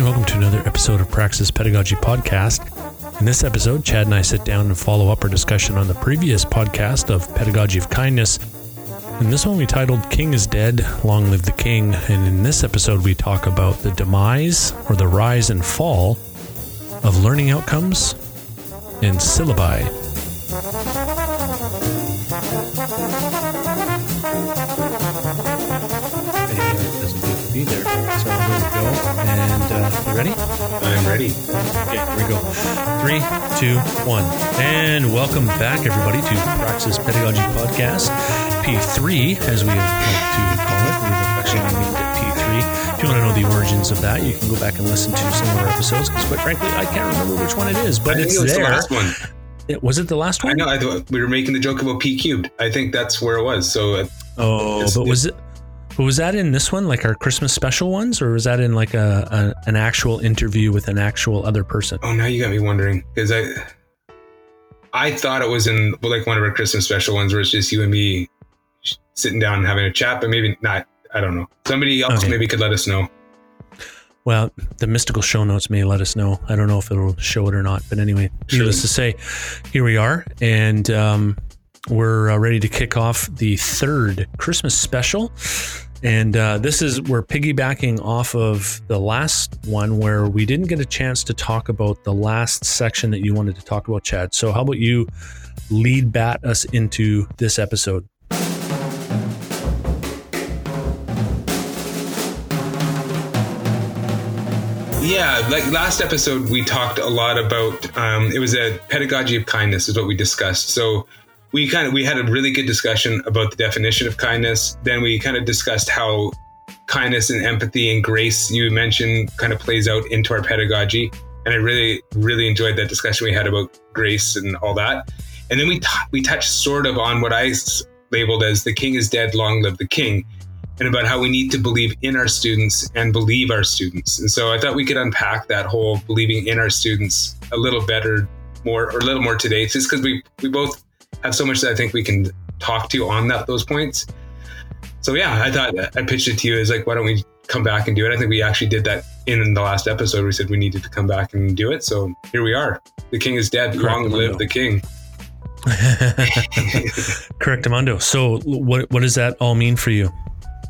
morning. Welcome to another episode of Praxis Pedagogy Podcast. In this episode, Chad and I sit down and follow up our discussion on the previous podcast of Pedagogy of Kindness. In this one, we titled King is Dead, Long Live the King. And in this episode, we talk about the demise or the rise and fall of learning outcomes and syllabi. Ready? I'm ready. Okay, here we go. Three, two, one. And welcome back, everybody, to Praxis Pedagogy Podcast, P3, as we like to call it. We've affectionately named it P3. If you want to know the origins of that, you can go back and listen to some of our episodes, because quite frankly, I can't remember which one it is, but I it's it was there. the last one. It- was it the last I one? know. I we were making the joke about P cubed. I think that's where it was. So uh, Oh, but was it? But was that in this one, like our Christmas special ones, or was that in like a, a an actual interview with an actual other person? oh, now you got me wondering because I I thought it was in like one of our Christmas special ones where it's just you and me sitting down and having a chat, but maybe not. I don't know. Somebody else Okay. maybe could let us know. Well, the mystical show notes may let us know. I don't know if it'll show it or not, but anyway, Sure. needless to say, here we are, and um, we're uh, ready to kick off the third Christmas special. And uh, this is we're piggybacking off of the last one where we didn't get a chance to talk about the last section that you wanted to talk about, Chad. So how about you lead bat us into this episode? Yeah, like last episode, we talked a lot about. Um, it was a pedagogy of kindness, is what we discussed. So we kind of we had a really good discussion about the definition of kindness. Then we kind of discussed how kindness and empathy and grace you mentioned kind of plays out into our pedagogy. And I really, really enjoyed that discussion we had about grace and all that. And then we t- we touched sort of on what I labeled as the king is dead, long live the king and about how we need to believe in our students and believe our students. And so I thought we could unpack that whole believing in our students a little better, more or a little more today, just because we we both have so much that I think we can talk to on that those points. So yeah, I thought I pitched it to you as like, why don't we come back and do it? I think we actually did that in the last episode. We said we needed to come back and do it. So here we are. The king is dead. Long live the king. Correct, Amando. So what what does that all mean for you?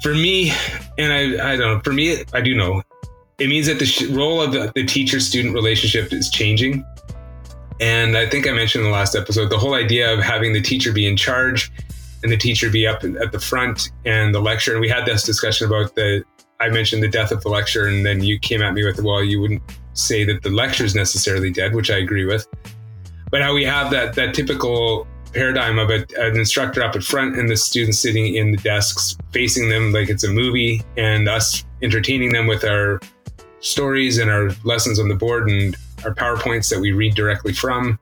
for me, and I, I don't know, for me, I do know, it means that the sh- role of the, the teacher student relationship is changing. And I think I mentioned in the last episode the whole idea of having the teacher be in charge and the teacher be up at the front and the lecture. And we had this discussion about the, I mentioned the death of the lecture, and then you came at me with, well, you wouldn't say that the lecture is necessarily dead, which I agree with. But how we have that that typical paradigm of a, an instructor up at front and the students sitting in the desks facing them like it's a movie and us entertaining them with our stories and our lessons on the board and our PowerPoints that we read directly from.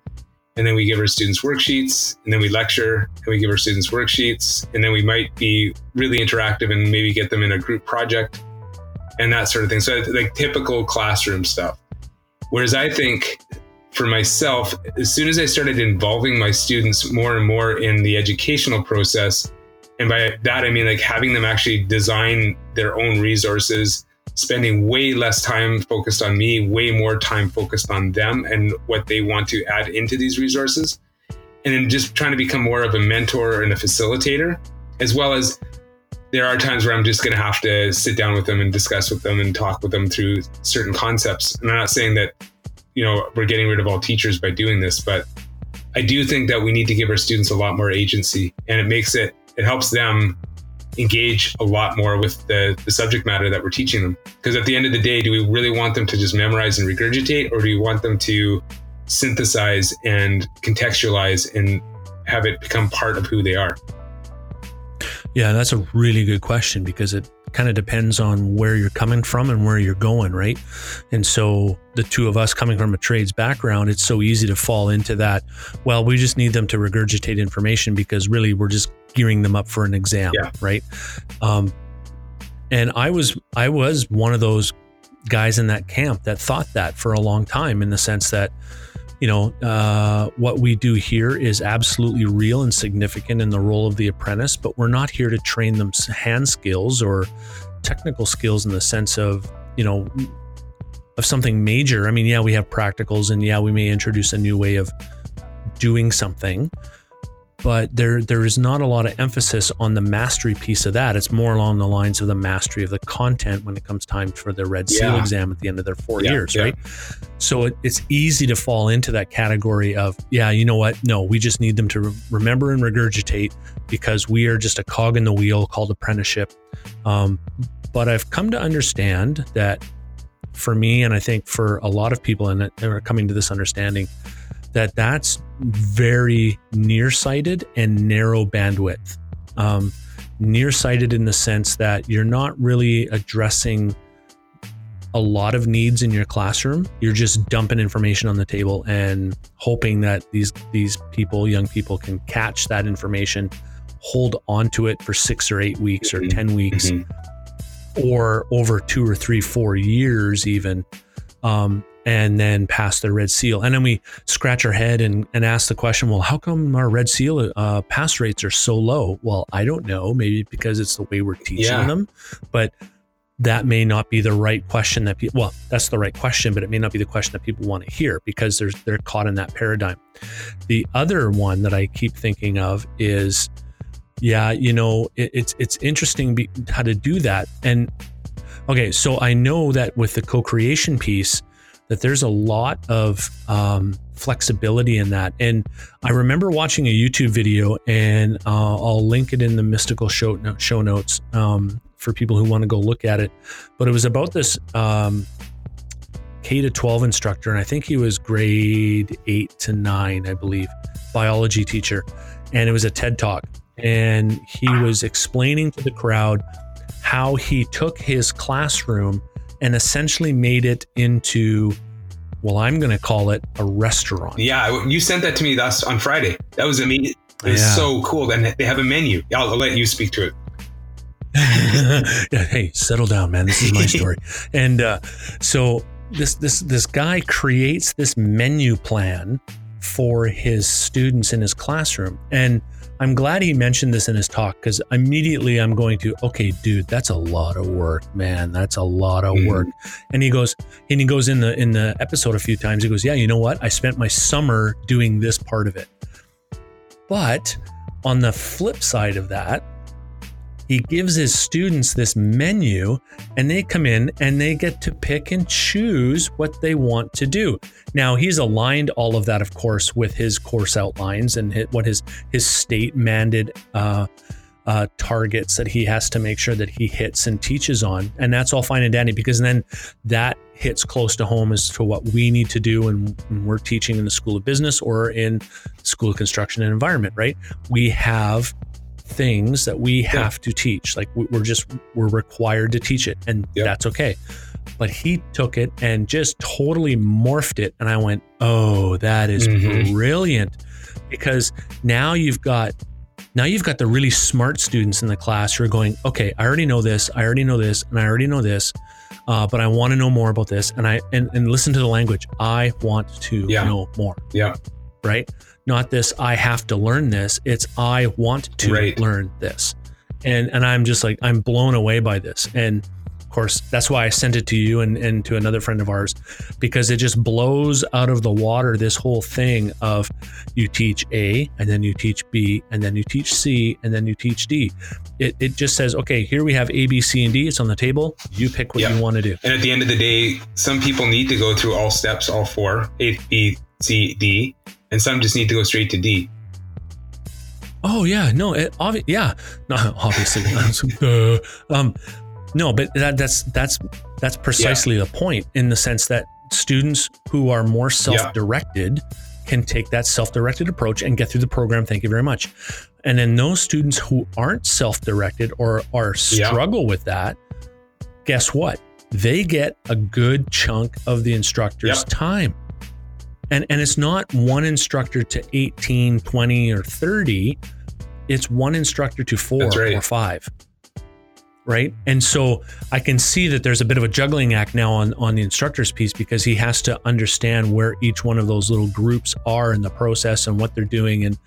And then we give our students worksheets and then we lecture and we give our students worksheets. And then we might be really interactive and maybe get them in a group project and that sort of thing. So, like typical classroom stuff. Whereas I think for myself, as soon as I started involving my students more and more in the educational process, and by that I mean like having them actually design their own resources, spending way less time focused on me, way more time focused on them and what they want to add into these resources, and then just trying to become more of a mentor and a facilitator, as well as there are times where I'm just going to have to sit down with them and discuss with them and talk with them through certain concepts. And I'm not saying that you know we're getting rid of all teachers by doing this but i do think that we need to give our students a lot more agency and it makes it it helps them engage a lot more with the, the subject matter that we're teaching them because at the end of the day do we really want them to just memorize and regurgitate or do we want them to synthesize and contextualize and have it become part of who they are Yeah, that's a really good question because it kind of depends on where you're coming from and where you're going, right? And so the two of us coming from a trades background, it's so easy to fall into that. Well, we just need them to regurgitate information because really we're just gearing them up for an exam, Yeah. right? Um, and I was I was one of those guys in that camp that thought that for a long time in the sense that you know uh, what we do here is absolutely real and significant in the role of the apprentice but we're not here to train them hand skills or technical skills in the sense of you know of something major, I mean, yeah, we have practicals and yeah, we may introduce a new way of doing something, but there there is not a lot of emphasis on the mastery piece of that. It's more along the lines of the mastery of the content when it comes time for the Red Seal exam at the end of their four Yeah, years, yeah. right? So it, it's easy to fall into that category of, yeah, you know what? No, we just need them to re- remember and regurgitate because we are just a cog in the wheel called apprenticeship. Um, but I've come to understand that for me, and I think for a lot of people, and are coming to this understanding, that that's very nearsighted and narrow bandwidth. Um, nearsighted in the sense that you're not really addressing a lot of needs in your classroom. You're just dumping information on the table and hoping that these these people, young people, can catch that information, hold onto it for six or eight weeks or Mhm. ten weeks, Mhm. or over two or three, four years even, um, and then pass their red seal. And then we scratch our head and, and ask the question, well, how come our red seal uh, pass rates are so low? Well, I don't know. Maybe because it's the way we're teaching Yeah. them, but that may not be the right question that people, well, that's the right question, but it may not be the question that people want to hear because there's, they're caught in that paradigm. The other one that I keep thinking of is, yeah, you know, it, it's it's interesting be, how to do that. And okay, so I know that with the co-creation piece, that there's a lot of um, flexibility in that. And I remember watching a YouTube video, and uh, I'll link it in the mystical show show notes um, for people who want to go look at it. But it was about this um, K to 12 instructor, and I think he was grade eight to nine, I believe, biology teacher, and it was a TED talk and he was explaining to the crowd how he took his classroom and essentially made it into well i'm going to call it a restaurant Yeah, you sent that to me last on Friday. That was amazing. It was Yeah. so cool. And they have a menu. I'll, I'll let you speak to it. yeah, hey settle down man this is my story and uh, so this this this guy creates this menu plan for his students in his classroom and i'm glad he mentioned this in his talk because immediately i'm going to okay dude that's a lot of work man. That's a lot of Mhm. work. And he goes and he goes in the in the episode a few times. He goes yeah you know what? I spent my summer doing this part of it. But on the flip side of that he gives his students this menu and they come in and they get to pick and choose what they want to do. Now, he's aligned all of that, of course, with his course outlines and what his his state mandated uh, uh, targets that he has to make sure that he hits and teaches on, and that's all fine and dandy because then that hits close to home as to what we need to do and we're teaching in the School of Business or in School of Construction and Environment. Right? We have things that we have to teach like we- we're just we're required to teach it and Yep. that's okay but he took it and just totally morphed it and i went oh that is Mhm. brilliant because now you've got now you've got the really smart students in the class who are going okay i already know this i already know this and i already know this uh, but i want to know more about this and i and, and listen to the language i want to Yeah. know more Yeah. Right? Not this I have to learn this. It's I want to Right. learn this. And and I'm just like I'm blown away by this. And of course, that's why I sent it to you and, and to another friend of ours because it just blows out of the water this whole thing of you teach A and then you teach B and then you teach C and then you teach D. It, it just says, okay, here we have A, B, C, and D. It's on the table. You pick what Yeah. you want to do. And at the end of the day, some people need to go through all steps, all four A, B, C, D, and some just need to go straight to D. Oh yeah, no, it, obvi- yeah, no, obviously, um, no, but that, that's that's that's precisely the point in the sense that students who are more self-directed can take that self-directed approach and get through the program. Thank you very much. And then those students who aren't self-directed or are Yeah. struggle with that, guess what? They get a good chunk of the instructor's time. And and it's not one instructor to 18, 20 or 30. It's one instructor to 4 right. or 5. Right? And so i can see that there's a bit of a juggling act now on on the instructor's piece because he has to understand where each one of those little groups are in the process and what they're doing. And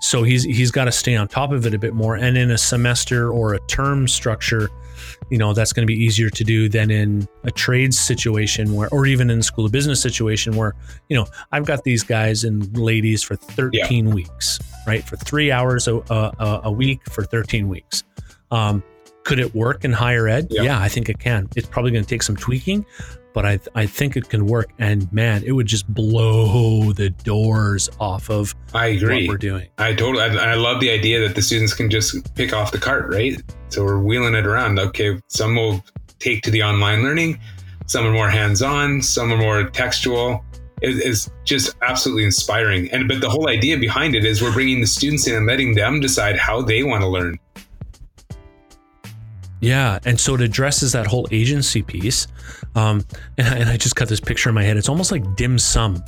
so he's he's got to stay on top of it a bit more. And in a semester or a term structure you know that's going to be easier to do than in a trades situation where or even in a school of business situation where you know i've got these guys and ladies for 13 yeah. weeks right? For three hours a, a, a week for 13 weeks. Um, could it work in higher ed? Yeah, yeah I think it can. It's probably going to take some tweaking, but I, I think it can work. And man, it would just blow the doors off of I agree. what we're doing. I totally, I, I love the idea that the students can just pick off the cart, right? So we're wheeling it around. Okay, some will take to the online learning, some are more hands-on, some are more textual. It is just absolutely inspiring. And but the whole idea behind it is we're bringing the students in and letting them decide how they want to learn. Yeah, and so it addresses that whole agency piece. Um, and, and I just got this picture in my head. It's almost like dim sum,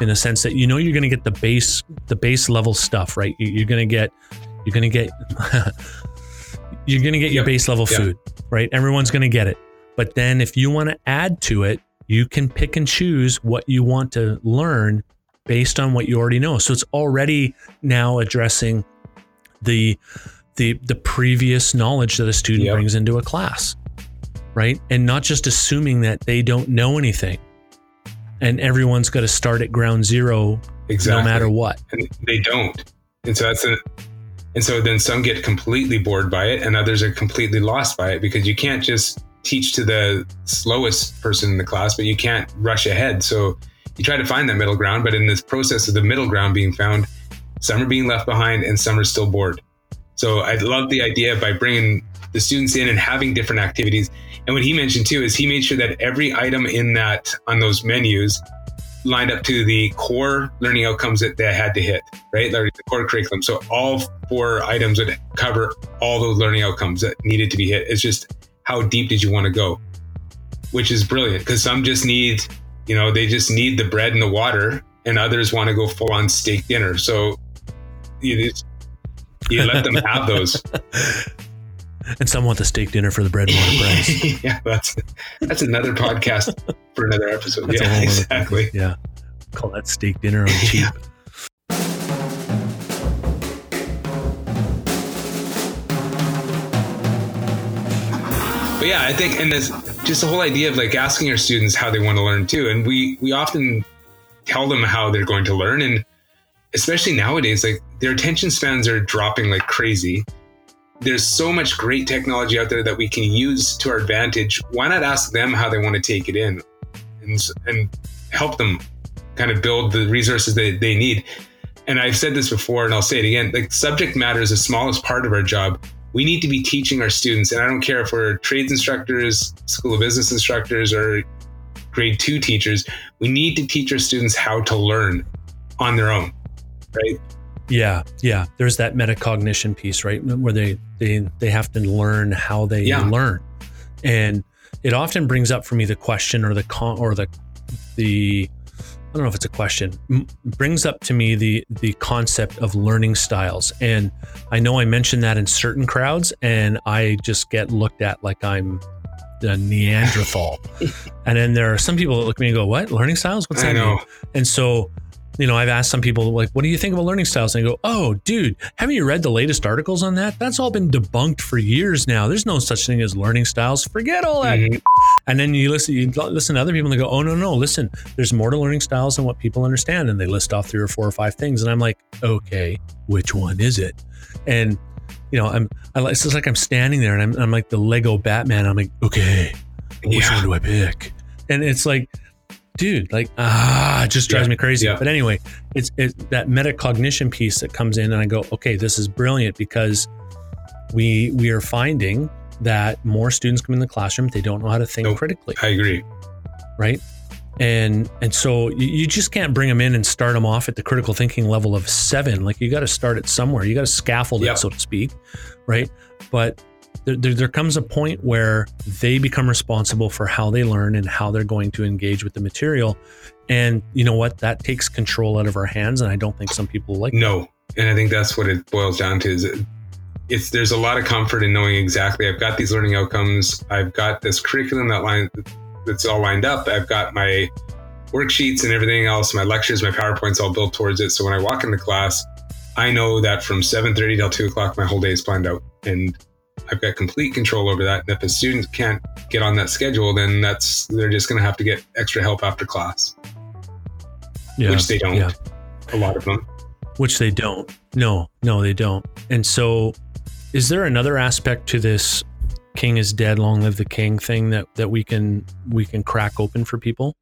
in a sense that you know you're going to get the base the base level stuff, right? You're going to get you're going to get you're going to get your base level food, right? Everyone's going to get it. But then if you want to add to it, you can pick and choose what you want to learn based on what you already know. So it's already now addressing the the the previous knowledge that a student yep. brings into a class right? And not just assuming that they don't know anything. And everyone's got to start at ground zero exactly. no matter what. And they don't. And so that's a and so then some get completely bored by it and others are completely lost by it because you can't just teach to the slowest person in the class but you can't rush ahead. So you try to find that middle ground but in this process of the middle ground being found some are being left behind and some are still bored so I love the idea by bringing the students in and having different activities. And what he mentioned too is he made sure that every item in that on those menus lined up to the core learning outcomes that they had to hit, right? The core curriculum. So all four items would cover all those learning outcomes that needed to be hit. It's just how deep did you want to go? Which is brilliant because some just need, you know, they just need the bread and the water, and others want to go full on steak dinner. So just you let them have those. And some want the steak dinner for the bread and water price. yeah, that's that's another podcast for another episode. That's yeah, exactly. Yeah, call that steak dinner on cheap. Yeah. But yeah, I think, and this just the whole idea of like asking our students how they want to learn too, and we we often tell them how they're going to learn, and especially nowadays, like their attention spans are dropping like crazy. There's so much great technology out there that we can use to our advantage. Why not ask them how they want to take it in and, and help them kind of build the resources that they need? And I've said this before and I'll say it again like subject matter is the smallest part of our job. We need to be teaching our students, and I don't care if we're trades instructors, school of business instructors, or grade two teachers, we need to teach our students how to learn on their own right? Yeah, yeah. There's that metacognition piece, right, where they they they have to learn how they yeah. learn, and it often brings up for me the question or the con or the the I don't know if it's a question brings up to me the the concept of learning styles, and I know I mentioned that in certain crowds, and I just get looked at like I'm the Neanderthal, and then there are some people that look at me and go, "What learning styles? What's that mean?" And so you know, I've asked some people like, "What do you think of learning styles?" And they go, "Oh, dude, haven't you read the latest articles on that? That's all been debunked for years now. There's no such thing as learning styles. Forget all that." Mm-hmm. And then you listen, you listen to other people, and they go, "Oh no, no, listen, there's more to learning styles than what people understand." And they list off three or four or five things, and I'm like, "Okay, which one is it?" And you know, I'm, I, like it's just like I'm standing there, and I'm, I'm like the Lego Batman. I'm like, "Okay, which yeah. one do I pick?" And it's like dude, like ah, it just drives yeah, me crazy. Yeah. But anyway, it's it's that metacognition piece that comes in, and I go, okay, this is brilliant because we we are finding that more students come in the classroom, they don't know how to think nope, critically. I agree. Right. And and so you, you just can't bring them in and start them off at the critical thinking level of seven. Like you got to start it somewhere. You got to scaffold yep. it, so to speak. Right. But there, there, there, comes a point where they become responsible for how they learn and how they're going to engage with the material. And you know what? That takes control out of our hands. And I don't think some people like No. And I think that's what it boils down to is it's there's a lot of comfort in knowing exactly I've got these learning outcomes. I've got this curriculum that line that's all lined up. I've got my worksheets and everything else, my lectures, my PowerPoints all built towards it. So when I walk into class, I know that from 7:30 till 2 o'clock, my whole day is planned out, and I've got complete control over that. And if a student can't get on that schedule, then that's they're just going to have to get extra help after class, yeah, which they don't. Yeah. A lot of them. Which they don't. No, no, they don't. And so, is there another aspect to this "King is dead, long live the king" thing that that we can we can crack open for people?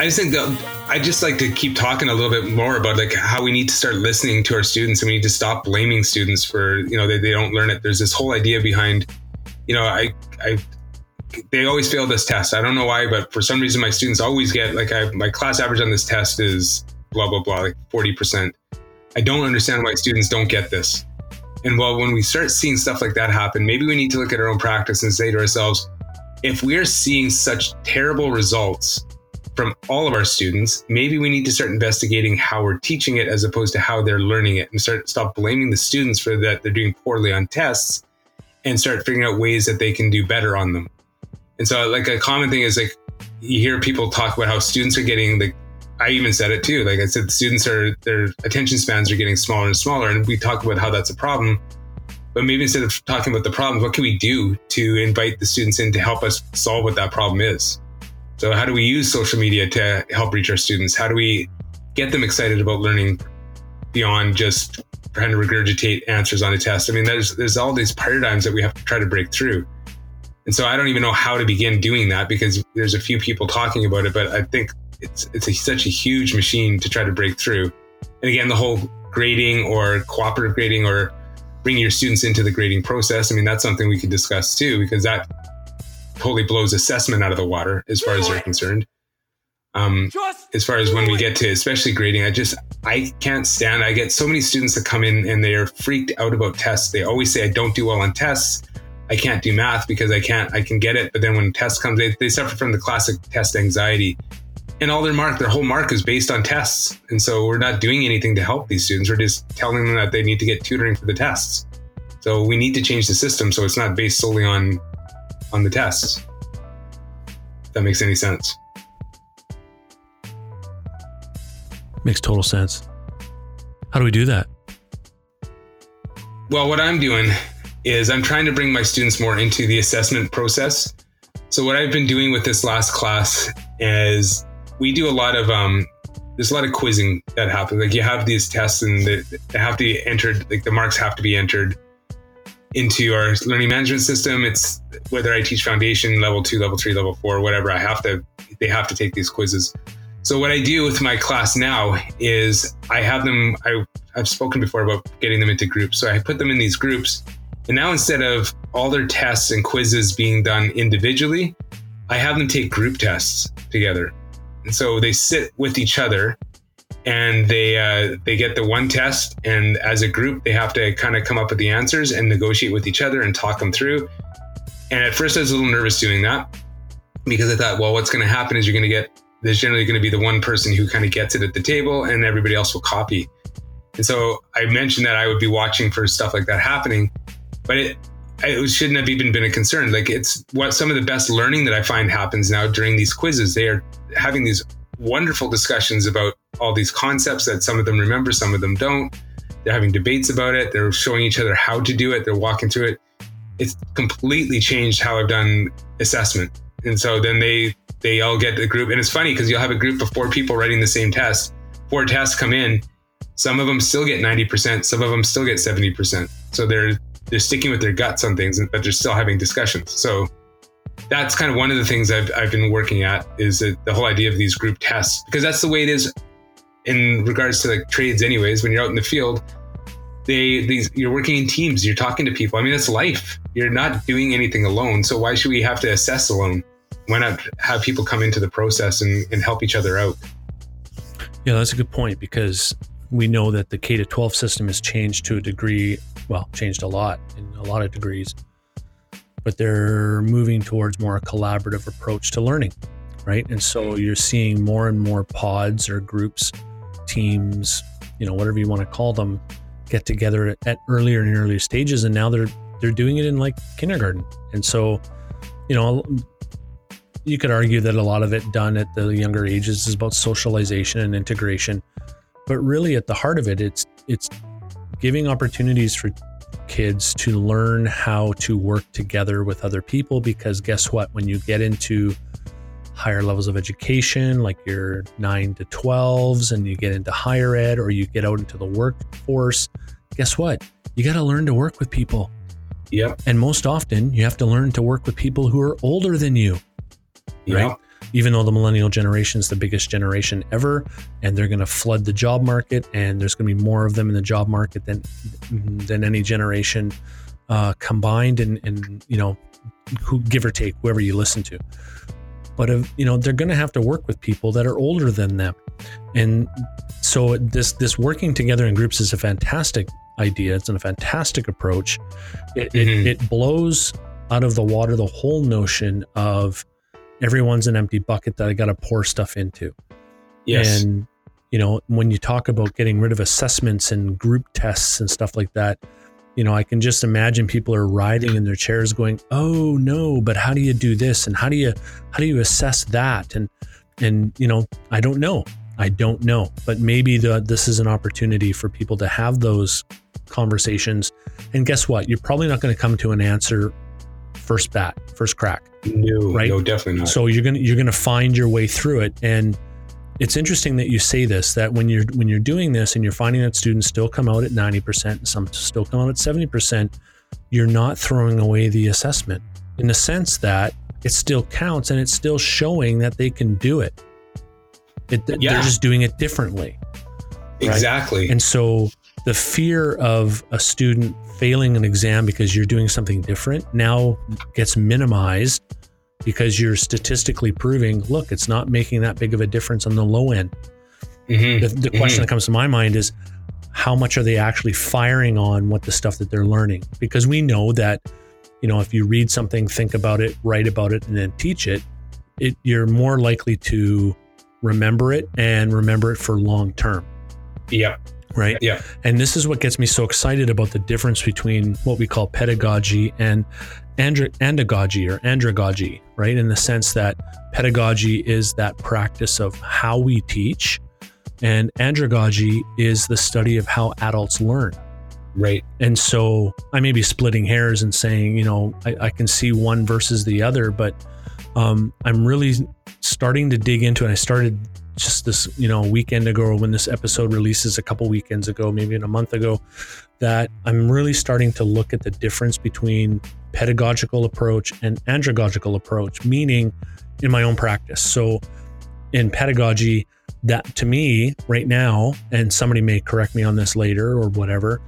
I just think that I just like to keep talking a little bit more about like how we need to start listening to our students and we need to stop blaming students for you know they, they don't learn it. There's this whole idea behind, you know, I I they always fail this test. I don't know why, but for some reason my students always get like I, my class average on this test is blah blah blah like forty percent. I don't understand why students don't get this. And well, when we start seeing stuff like that happen, maybe we need to look at our own practice and say to ourselves, if we're seeing such terrible results from all of our students, maybe we need to start investigating how we're teaching it as opposed to how they're learning it and start stop blaming the students for that they're doing poorly on tests and start figuring out ways that they can do better on them. And so like a common thing is like you hear people talk about how students are getting like I even said it too. Like I said, students are their attention spans are getting smaller and smaller, and we talk about how that's a problem. But maybe instead of talking about the problem, what can we do to invite the students in to help us solve what that problem is? So, how do we use social media to help reach our students? How do we get them excited about learning beyond just trying to regurgitate answers on a test? I mean, there's there's all these paradigms that we have to try to break through. And so I don't even know how to begin doing that because there's a few people talking about it, but I think it's it's a, such a huge machine to try to break through. And again, the whole grading or cooperative grading or bringing your students into the grading process. I mean, that's something we could discuss too because that totally blows assessment out of the water as far as they're concerned. Um, as far as when we get to especially grading, I just I can't stand. I get so many students that come in and they are freaked out about tests. They always say I don't do well on tests. I can't do math because I can't. I can get it, but then when tests come, they, they suffer from the classic test anxiety. And all their mark, their whole mark is based on tests. And so we're not doing anything to help these students. We're just telling them that they need to get tutoring for the tests. So we need to change the system so it's not based solely on on the tests. If that makes any sense. Makes total sense. How do we do that? Well, what I'm doing is I'm trying to bring my students more into the assessment process. So what I've been doing with this last class is we do a lot of um, there's a lot of quizzing that happens. Like you have these tests and they, they have to be entered, like the marks have to be entered into our learning management system. It's whether I teach foundation, level two, level three, level four, whatever. I have to, they have to take these quizzes. So what I do with my class now is I have them. I, I've spoken before about getting them into groups. So I put them in these groups, and now instead of all their tests and quizzes being done individually, I have them take group tests together. And so they sit with each other and they uh, they get the one test and as a group they have to kind of come up with the answers and negotiate with each other and talk them through. And at first i was a little nervous doing that because i thought well what's going to happen is you're going to get there's generally going to be the one person who kind of gets it at the table and everybody else will copy. And so i mentioned that i would be watching for stuff like that happening but it it shouldn't have even been a concern. Like it's what some of the best learning that i find happens now during these quizzes. They are having these wonderful discussions about all these concepts that some of them remember, some of them don't. They're having debates about it. They're showing each other how to do it. They're walking through it. It's completely changed how I've done assessment. And so then they they all get the group, and it's funny because you'll have a group of four people writing the same test. Four tests come in. Some of them still get ninety percent. Some of them still get seventy percent. So they're they're sticking with their guts on things, but they're still having discussions. So that's kind of one of the things I've, I've been working at is the whole idea of these group tests because that's the way it is in regards to like trades anyways when you're out in the field they these you're working in teams you're talking to people. I mean that's life. You're not doing anything alone. So why should we have to assess alone? Why not have people come into the process and, and help each other out? Yeah that's a good point because we know that the k to 12 system has changed to a degree well changed a lot in a lot of degrees but they're moving towards more a collaborative approach to learning right? And so you're seeing more and more pods or groups, teams, you know, whatever you want to call them, get together at earlier and earlier stages. And now they're they're doing it in like kindergarten. And so, you know, you could argue that a lot of it done at the younger ages is about socialization and integration. But really at the heart of it, it's it's giving opportunities for kids to learn how to work together with other people because guess what when you get into higher levels of education, like your 9 to 12s, and you get into higher ed or you get out into the workforce, guess what? You got to learn to work with people. Yep. And most often, you have to learn to work with people who are older than you. Right. Yep. Even though the millennial generation is the biggest generation ever, and they're going to flood the job market, and there's going to be more of them in the job market than than any generation uh, combined, and and you know, who give or take whoever you listen to but if, you know they're going to have to work with people that are older than them and so this this working together in groups is a fantastic idea it's a fantastic approach it, Mhm. it, it blows out of the water the whole notion of everyone's an empty bucket that i got to pour stuff into Yes. and you know when you talk about getting rid of assessments and group tests and stuff like that you know i can just imagine people are riding in their chairs going oh no but how do you do this? And how do you how do you assess that? And and you know i don't know. I don't know. But maybe the this is an opportunity for people to have those conversations. And guess what? You're probably not going to come to an answer first bat first crack. No, right? no, definitely not. so you're gonna you're gonna find your way through it, and it's interesting that you say this. That when you're when you're doing this and you're finding that students still come out at ninety percent, some still come out at seventy percent, you're not throwing away the assessment in the sense that it still counts and it's still showing that they can do it. it They're just doing it differently. exactly. And so the fear of a student failing an exam because you're doing something different now gets minimized because you're statistically proving, look, it's not making that big of a difference on the low end. Mhm. The, the question that comes to my mind is how much are they actually firing on what the stuff that they're learning? Because we know that, you know, if you read something, think about it, write about it, and then teach it, it you're more likely to remember it and remember it for long term, Yep. Right? Yeah. And this is what gets me so excited about the difference between what we call pedagogy and andra- andragogy or andragogy, right? In the sense that pedagogy is that practice of how we teach, and andragogy is the study of how adults learn. Right. And so I may be splitting hairs and saying, you know, I, I can see one versus the other, but um, I'm really starting to dig into it. I started just this, you know, weekend ago or when this episode releases a couple weekends ago, maybe in a month ago, that I'm really starting to look at the difference between pedagogical approach and andragogical approach, meaning in my own practice. So in pedagogy, that to me right now, and somebody may correct me on this later or whatever,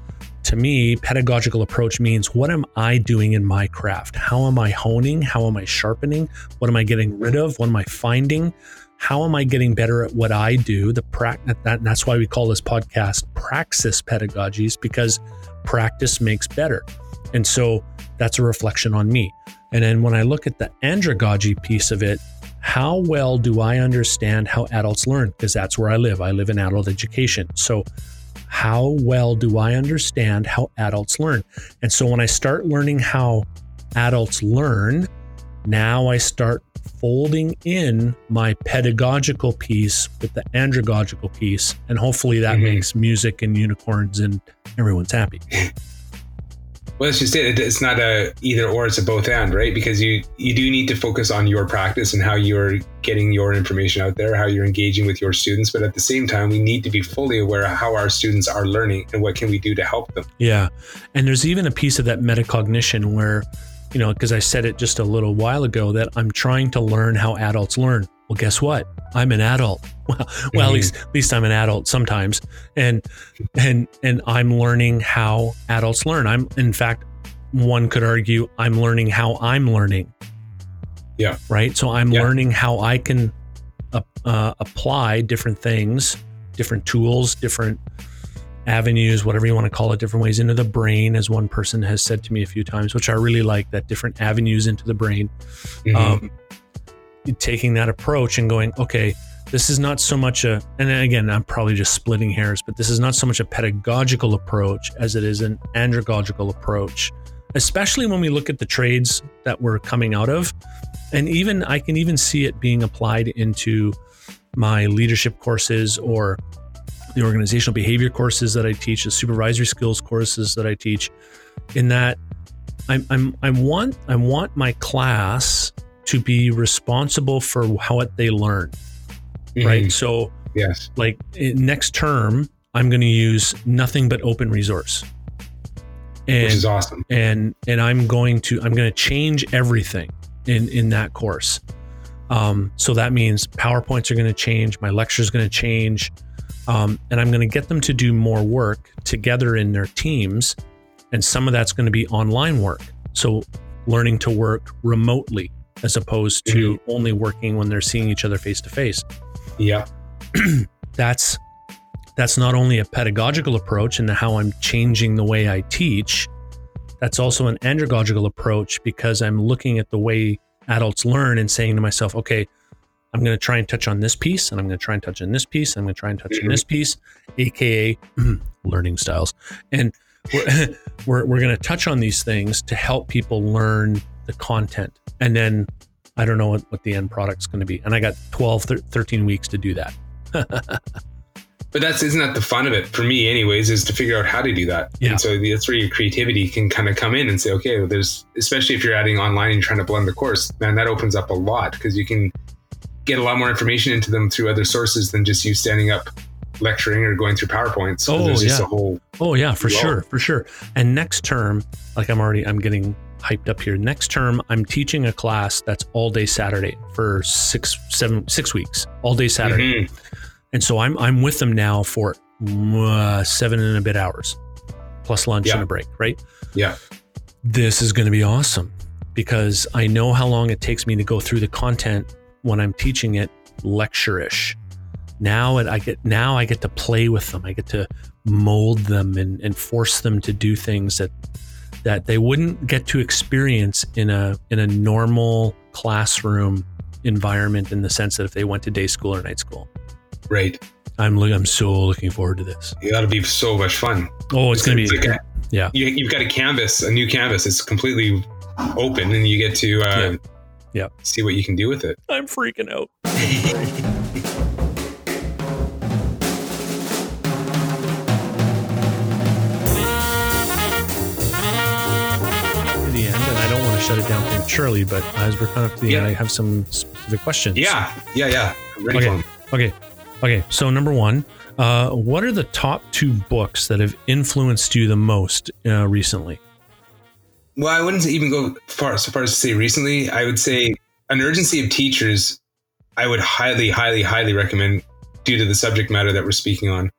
to me, pedagogical approach means what am I doing in my craft? How am I honing? How am I sharpening? What am I getting rid of? What am I finding? How am I getting better at what I do? The practice that, that's why we call this podcast praxis pedagogies because practice makes better. And so that's a reflection on me. And then when I look at the andragogy piece of it, how well do I understand how adults learn? Because that's where I live. I live in adult education. So how well do I understand how adults learn? And so when I start learning how adults learn, now I start folding in my pedagogical piece with the andragogical piece. And hopefully that Mhm. makes music and unicorns and everyone's happy. Well, that's just it. It's not a either or; it's a both and, right? Because you you do need to focus on your practice and how you're getting your information out there, how you're engaging with your students. But at the same time, we need to be fully aware of how our students are learning and what can we do to help them. Yeah. And there's even a piece of that metacognition where, you know, because I said it just a little while ago that I'm trying to learn how adults learn. Well, guess what? I'm an adult. Well, well at Mhm. least at least I'm an adult sometimes. And and and I'm learning how adults learn. I'm in fact one could argue I'm learning how I'm learning. Yeah. Right? So I'm Yeah. learning how I can uh, uh, apply different things, different tools, different avenues, whatever you want to call it, different ways into the brain, as one person has said to me a few times, which I really like that different avenues into the brain. Mhm. Um, taking that approach and going, okay, this is not so much a, and again, I'm probably just splitting hairs, but this is not so much a pedagogical approach as it is an andragogical approach, especially when we look at the trades that we're coming out of. And even I can even see it being applied into my leadership courses or the organizational behavior courses that I teach, the supervisory skills courses that I teach, in that I'm, I'm I want I want my class to be responsible for what they learn mm-hmm. right? So, yes, like next term, I'm going to use nothing but open resource. And, Which is awesome. And and I'm going to I'm going to change everything in in that course. Um, so that means PowerPoints are going to change, my lecture is going to change, um, and I'm going to get them to do more work together in their teams. And some of that's going to be online work. So learning to work remotely as opposed to mm-hmm. only working when they're seeing each other face to face. Yeah. that's that's not only a pedagogical approach in how I'm changing the way I teach, that's also an andragogical approach because I'm looking at the way adults learn and saying to myself, okay, I'm going to try and touch on this piece, and I'm going to try and touch on this piece, and I'm going to try and touch mm-hmm. on this piece, aka learning styles. And we're, we're, we're going to touch on these things to help people learn the content. And then I don't know what, what the end product's going to be. And I got 12, 13 weeks to do that. but that's isn't that the fun of it for me anyways is to figure out how to do that yeah. and so that's where your creativity can kind of come in and say okay well, there's especially if you're adding online and trying to blend the course man that opens up a lot because you can get a lot more information into them through other sources than just you standing up lecturing or going through powerpoints oh yeah oh yeah for sure for sure and next term like i'm already i'm getting hyped up here. Next term, I'm teaching a class that's all day Saturday for six, seven, six weeks, all day Saturday. Mm-hmm. And so I'm I'm with them now for uh, seven and a bit hours, plus lunch yeah. and a break. Right? Yeah. This is going to be awesome because I know how long it takes me to go through the content when I'm teaching it lecture-ish. Now I get now I get to play with them. I get to mold them and, and force them to do things that that they wouldn't get to experience in a in a normal classroom environment in the sense that if they went to day school or night school. Right. I'm I'm so looking forward to this. It ought to be so much fun. Oh, it's, it's going to be like a, yeah. You, have got a canvas, a new canvas. It's completely open, and you get to uh, yeah. Yeah. see what you can do with it. I'm freaking out. We're coming to the end and I don't want to shut it down prematurely, but as we're coming up to the yeah. end, I have some specific questions. Yeah, yeah, yeah. okay. okay, okay. So number one, uh, what are the top two books that have influenced you the most uh, recently? Well, I wouldn't even go far so far as to say recently. I would say an urgency of teachers. I would highly, highly, highly recommend due to the subject matter that we're speaking on.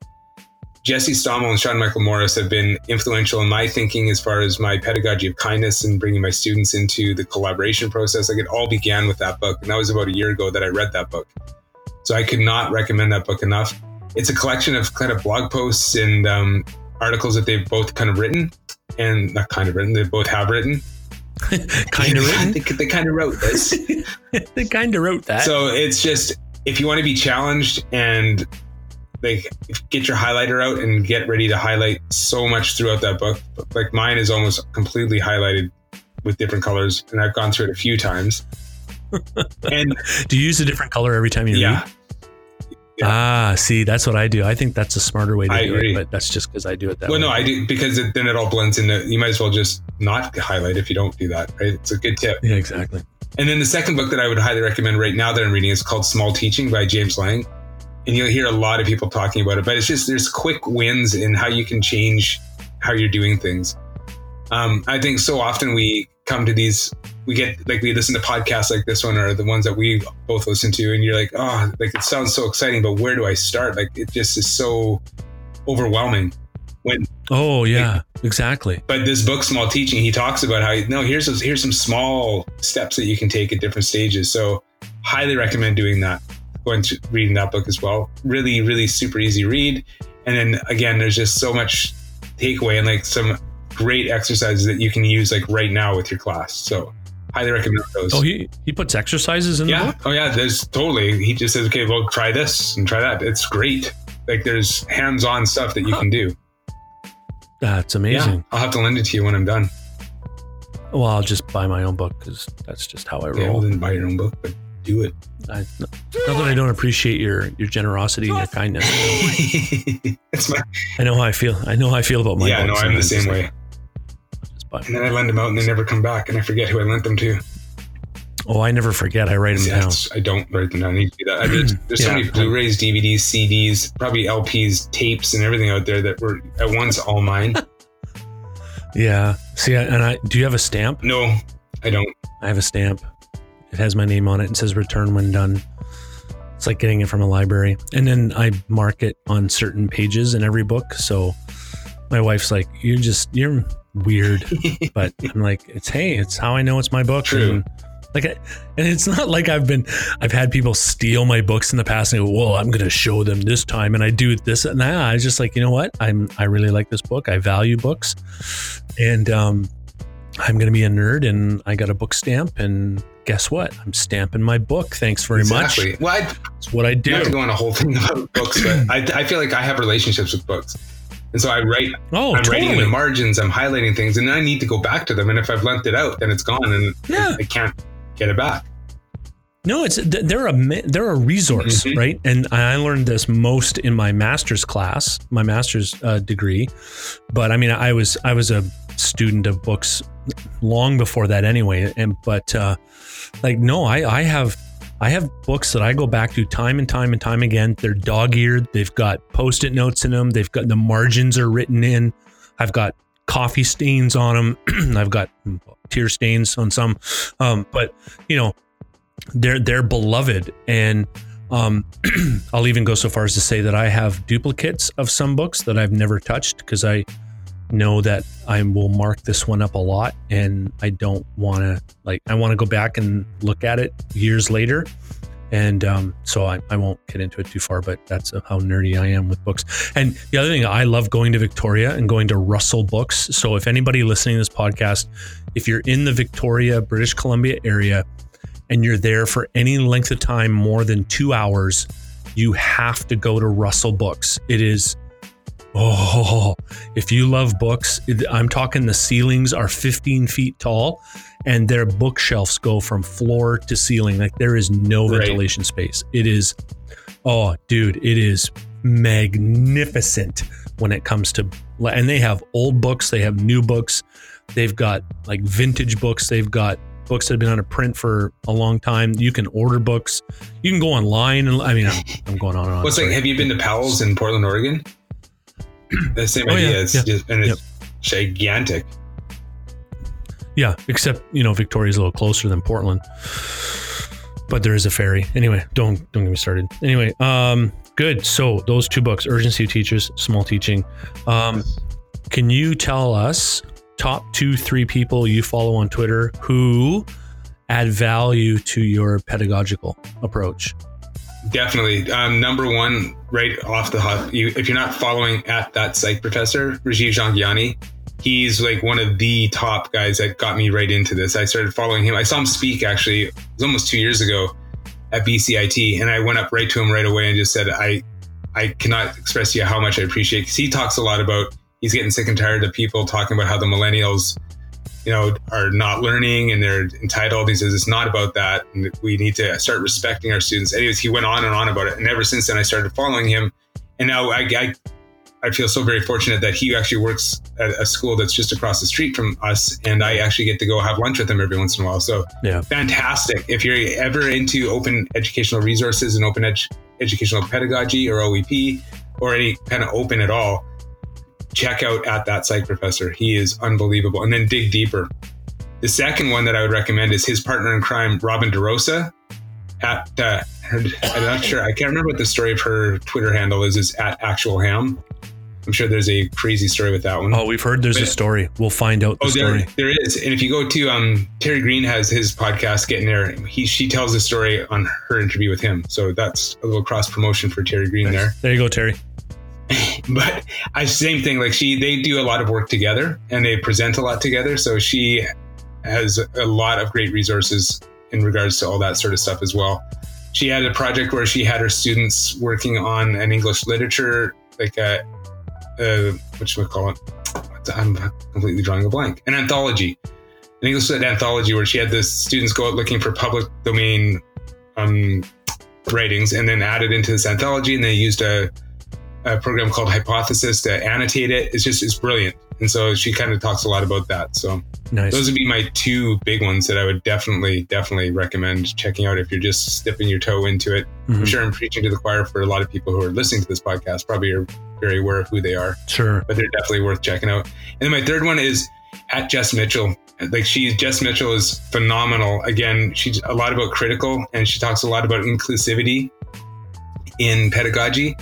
Jesse Stommel and Sean Michael Morris have been influential in my thinking as far as my pedagogy of kindness and bringing my students into the collaboration process. Like it all began with that book. And that was about a year ago that I read that book. So I could not recommend that book enough. It's a collection of kind of blog posts and um, articles that they've both kind of written and not kind of written, they both have written. kind of written. They, they kind of wrote this. they kind of wrote that. So it's just, if you want to be challenged and like get your highlighter out and get ready to highlight so much throughout that book. Like mine is almost completely highlighted with different colors, and I've gone through it a few times. and do you use a different color every time you yeah. read? Yeah. Ah, see, that's what I do. I think that's a smarter way to I do agree. it, but that's just because I do it that well, way. Well, no, I do because it, then it all blends into. You might as well just not highlight if you don't do that. Right? It's a good tip. Yeah, exactly. And then the second book that I would highly recommend right now that I'm reading is called Small Teaching by James Lang and you'll hear a lot of people talking about it but it's just there's quick wins in how you can change how you're doing things um, i think so often we come to these we get like we listen to podcasts like this one or the ones that we both listen to and you're like oh like it sounds so exciting but where do i start like it just is so overwhelming when oh yeah like, exactly but this book small teaching he talks about how no here's those, here's some small steps that you can take at different stages so highly recommend doing that going to reading that book as well. Really, really super easy read. And then again, there's just so much takeaway and like some great exercises that you can use like right now with your class. So highly recommend those. Oh, he he puts exercises in yeah. the book. Oh yeah. There's totally. He just says, okay, well, try this and try that. It's great. Like there's hands-on stuff that you Huh. can do. That's amazing. Yeah. I'll have to lend it to you when I'm done. Well, I'll just buy my own book because that's just how I Okay, well roll. then buy your own book, but do it. I, not that I don't appreciate your your generosity and your kindness. It's my I know how I feel. I know how I feel about my yeah. No, books. I'm the same way. just buy- And then I lend them out, and they never come back, and I forget who I lent them to. Oh, I never forget. I write them Yeah, down. I don't write them down. I need to do that. I mean, there's so many Blu-rays, DVDs, CDs, probably LPs, tapes, and everything out there that were at once all mine. Yeah. See, I- and I do you have a stamp? No, I don't. I have a stamp. It has my name on it and says return when done. It's like getting it from a library. And then I mark it on certain pages in every book. So my wife's like, You're just you're weird. but I'm like, it's hey, it's how I know it's my book. True. And like I, and it's not like I've been I've had people steal my books in the past and go, Well, I'm gonna show them this time and I do this. Nah, I was just like, you know what? I'm I really like this book. I value books. And um I'm going to be a nerd and I got a book stamp. And guess what? I'm stamping my book. Thanks very exactly. much. Well, I It's what I do. not to go on a whole thing about books, but I, I feel like I have relationships with books. And so I write, oh, I'm writing in the margins, I'm highlighting things, and then I need to go back to them. And if I've lent it out, then it's gone and Yeah. I can't get it back. No, it's they're a they're a resource, Mhm. right? And I learned this most in my master's class, my master's uh, degree. But I mean, I was I was a student of books long before that, anyway. And but uh, like, no, I I have I have books that I go back to time and time and time again. They're dog eared. They've got post it notes in them. They've got the margins are written in. I've got coffee stains on them. I've got tear stains on some. Um, but you know, they're they're beloved and um, I'll even go so far as to say that I have duplicates of some books that I've never touched because I know that I will mark this one up a lot and I don't want to like I want to go back and look at it years later. And um, so I, I won't get into it too far but that's how nerdy I am with books. And the other thing I love going to Victoria and going to Russell Books. So if anybody listening to this podcast if you're in the Victoria British Columbia area and you're there for any length of time more than two hours, you have to go to Russell Books. It is, oh, if you love books, I'm talking the ceilings are 15 feet tall and their bookshelves go from floor to ceiling. Like there is no Right. ventilation space. It is, oh, dude, it is magnificent when it comes to, and they have old books, they have new books, they've got like vintage books, they've got books that have been out of print for a long time. You can order books. You can go online and I mean, I'm, I'm going on and on. What's like, have you been to Powell's in Portland, Oregon? The same Oh, yeah, idea. It's yeah. just, and it's gigantic. Yeah, except you know Victoria's a little closer than Portland, but there is a ferry. Anyway, don't don't get me started. Anyway, um, good. So those two books, Urgency of Teachers, Small Teaching. Um, can you tell us top two, three people you follow on Twitter who add value to your pedagogical approach? Definitely. Um, number one, right off the hop, you, if you're not following at that psych professor, Rajiv Jhangiani, he's like one of the top guys that got me right into this. I started following him. I saw him speak actually, it was almost two years ago at BCIT, and I went up right to him right away and just said, I, I cannot express to you how much I appreciate because he talks a lot about he's getting sick and tired of people talking about how the millennials you know, are not learning and they're entitled. He says it's not about that. And we need to start respecting our students. Anyways, he went on and on about it. And ever since then, I started following him. And now I, I, I feel so very fortunate that he actually works at a school that's just across the street from us. And I actually get to go have lunch with him every once in a while. So Yeah. fantastic. If you're ever into open educational resources and open ed- educational pedagogy or OEP or any kind of open at all, check out at that psych professor. He is unbelievable. And then dig deeper. The second one that I would recommend is his partner in crime, Robin DeRosa. At uh, her, I'm not sure. I can't remember what the story of her Twitter handle is. Is at actual ham. I'm sure there's a crazy story with that one. Oh, we've heard there's a story. We'll find out the Oh, there, story. there is. And if you go to um, Terry Greene has his podcast, Getting Air. He she tells the story on her interview with him. So that's a little cross promotion for Terry Greene there. There you go, Terry. but I same thing. Like she, they do a lot of work together and they present a lot together. So she has a lot of great resources in regards to all that sort of stuff as well. She had a project where she had her students working on an English literature, like a, a what should we call it? I'm completely drawing a blank. An anthology, an English lit anthology, where she had the students go out looking for public domain um, writings and then added into this anthology, and they used a, a program called Hypothesis to annotate it. It's just it's brilliant, and so she kind of talks a lot about that. So Nice. those would be my two big ones that I would definitely, definitely recommend checking out if you're just stepping your toe into it. I'm Mhm. sure I'm preaching to the choir for a lot of people who are listening to this podcast, probably are very aware of who they are, Sure. but they're definitely worth checking out. And then my third one is at Jess Mitchell. Like she, Jess Mitchell is phenomenal. Again, she's a lot about critical and she talks a lot about inclusivity in pedagogy.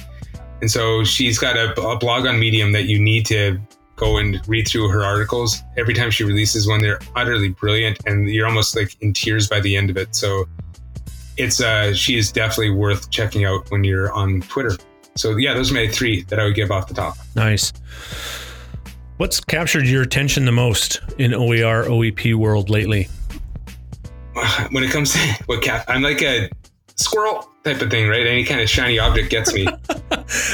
And so she's got a, a blog on Medium that you need to go and read through her articles. Every time she releases one, they're utterly brilliant and you're almost like in tears by the end of it. So it's uh she is definitely worth checking out when you're on Twitter. So yeah, those are my three that I would give off the top. Nice. What's captured your attention the most in OER OEP world lately? when it comes to what cap I'm like a squirrel type of thing, right? Any kind of shiny object gets me.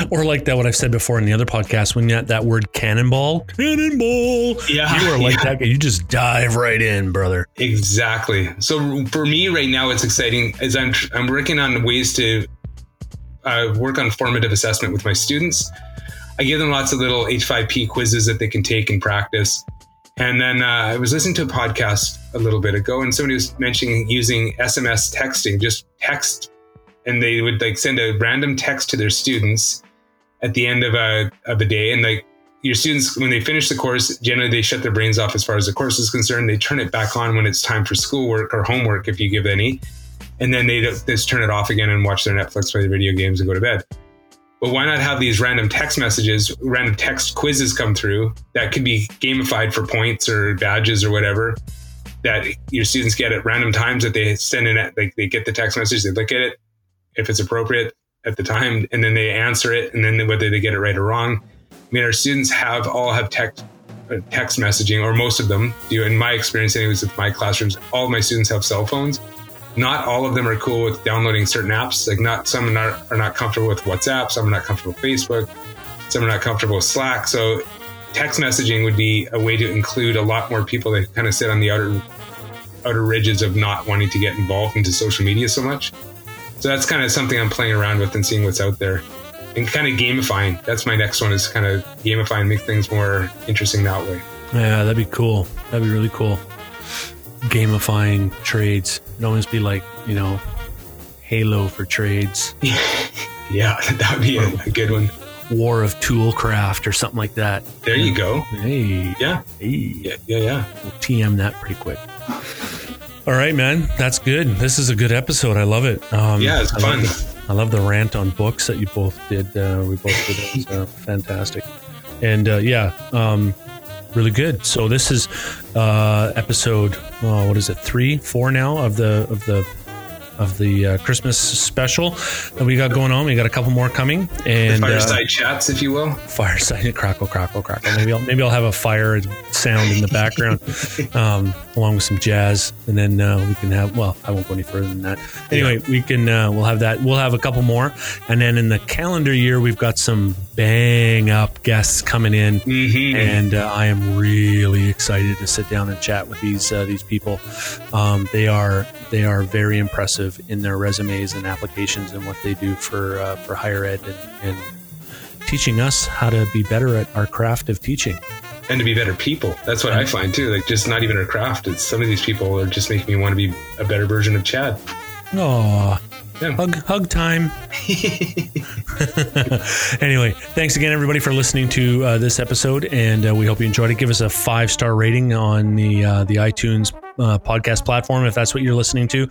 Or like that, what I've said before in the other podcast, when that, that word cannonball, cannonball, Yeah, you are like yeah. that. You just dive right in, brother. Exactly. So for me right now, it's exciting as I'm I'm working on ways to uh, work on formative assessment with my students. I give them lots of little H5P quizzes that they can take and practice. And then uh, I was listening to a podcast a little bit ago, and somebody was mentioning using SMS texting, just text, and they would like send a random text to their students at the end of a of a day, and like your students when they finish the course generally they shut their brains off as far as the course is concerned. They turn it back on when it's time for schoolwork or homework if you give any. And then they just turn it off again and watch their netflix play their video games and go to bed. But why not have these random text messages random text quizzes come through that could be gamified for points or badges or whatever that your students get at random times that they send in like they get the text message they look at it if it's appropriate at the time and then they answer it and then whether they get it right or wrong I mean, our students have all have text uh, text messaging, or most of them do. In my experience, anyways, with my classrooms, all my students have cell phones. Not all of them are cool with downloading certain apps. Like, not some are not, are not comfortable with WhatsApp. Some are not comfortable with Facebook. Some are not comfortable with Slack. So, text messaging would be a way to include a lot more people that kind of sit on the outer outer ridges of not wanting to get involved into social media so much. So that's kind of something I'm playing around with and seeing what's out there and kind of gamifying. That's my next one is kind of gamify and make things more interesting that way. Yeah, that'd be cool. That'd be really cool. Gamifying trades. It'd almost be like, you know, Halo for trades, Yeah, that would be a, a good one. War of Toolcraft or something like that. There you go. Hey, Yeah, hey. yeah, yeah, yeah. We'll TM that pretty quick. All right, man. That's good. This is a good episode. I love it. Um, Yeah, it's I love fun. the- I love the rant on books that you both did. Uh, we both did. It was uh, fantastic. And uh, yeah, um, really good. So this is uh, episode. Oh, what is it? Three, four now of the of the of the uh, Christmas special that we got going on. We got a couple more coming. And uh, Fireside chats, if you will. fireside crackle crackle crackle maybe i'll maybe i'll have a fire sound in the background um, along with some jazz and then uh, we can have well i won't go any further than that anyway we can uh, we'll have that we'll have a couple more and then in the calendar year we've got some bang up guests coming in Mm-hmm. and uh, I am really excited to sit down and chat with these uh, these people. Um, they are they are very impressive in their resumes and applications and what they do for uh, for higher ed and, and teaching us how to be better at our craft of teaching. and to be better people. That's what I find too. Like just not even our craft. It's some of these people are just making me want to be a better version of Chad. Oh, Yeah. hug hug time. anyway, thanks again, everybody, for listening to uh, this episode, and uh, we hope you enjoyed it. Give us a five star rating on the uh, the iTunes uh, podcast platform if that's what you're listening to.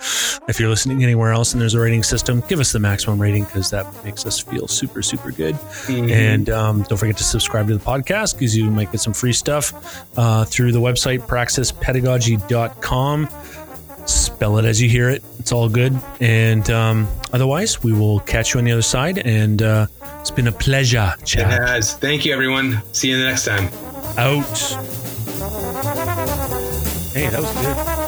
If you're listening anywhere else and there's a rating system, give us the maximum rating because that makes us feel super super good. Mhm. And um, don't forget to subscribe to the podcast because you might get some free stuff uh, through the website praxispedagogy.com. Spell it as you hear it. It's all good. And um, otherwise, we will catch you on the other side. And uh, it's been a pleasure, Chad. It has. Thank you, everyone. See you next time. Out. Hey, that was good.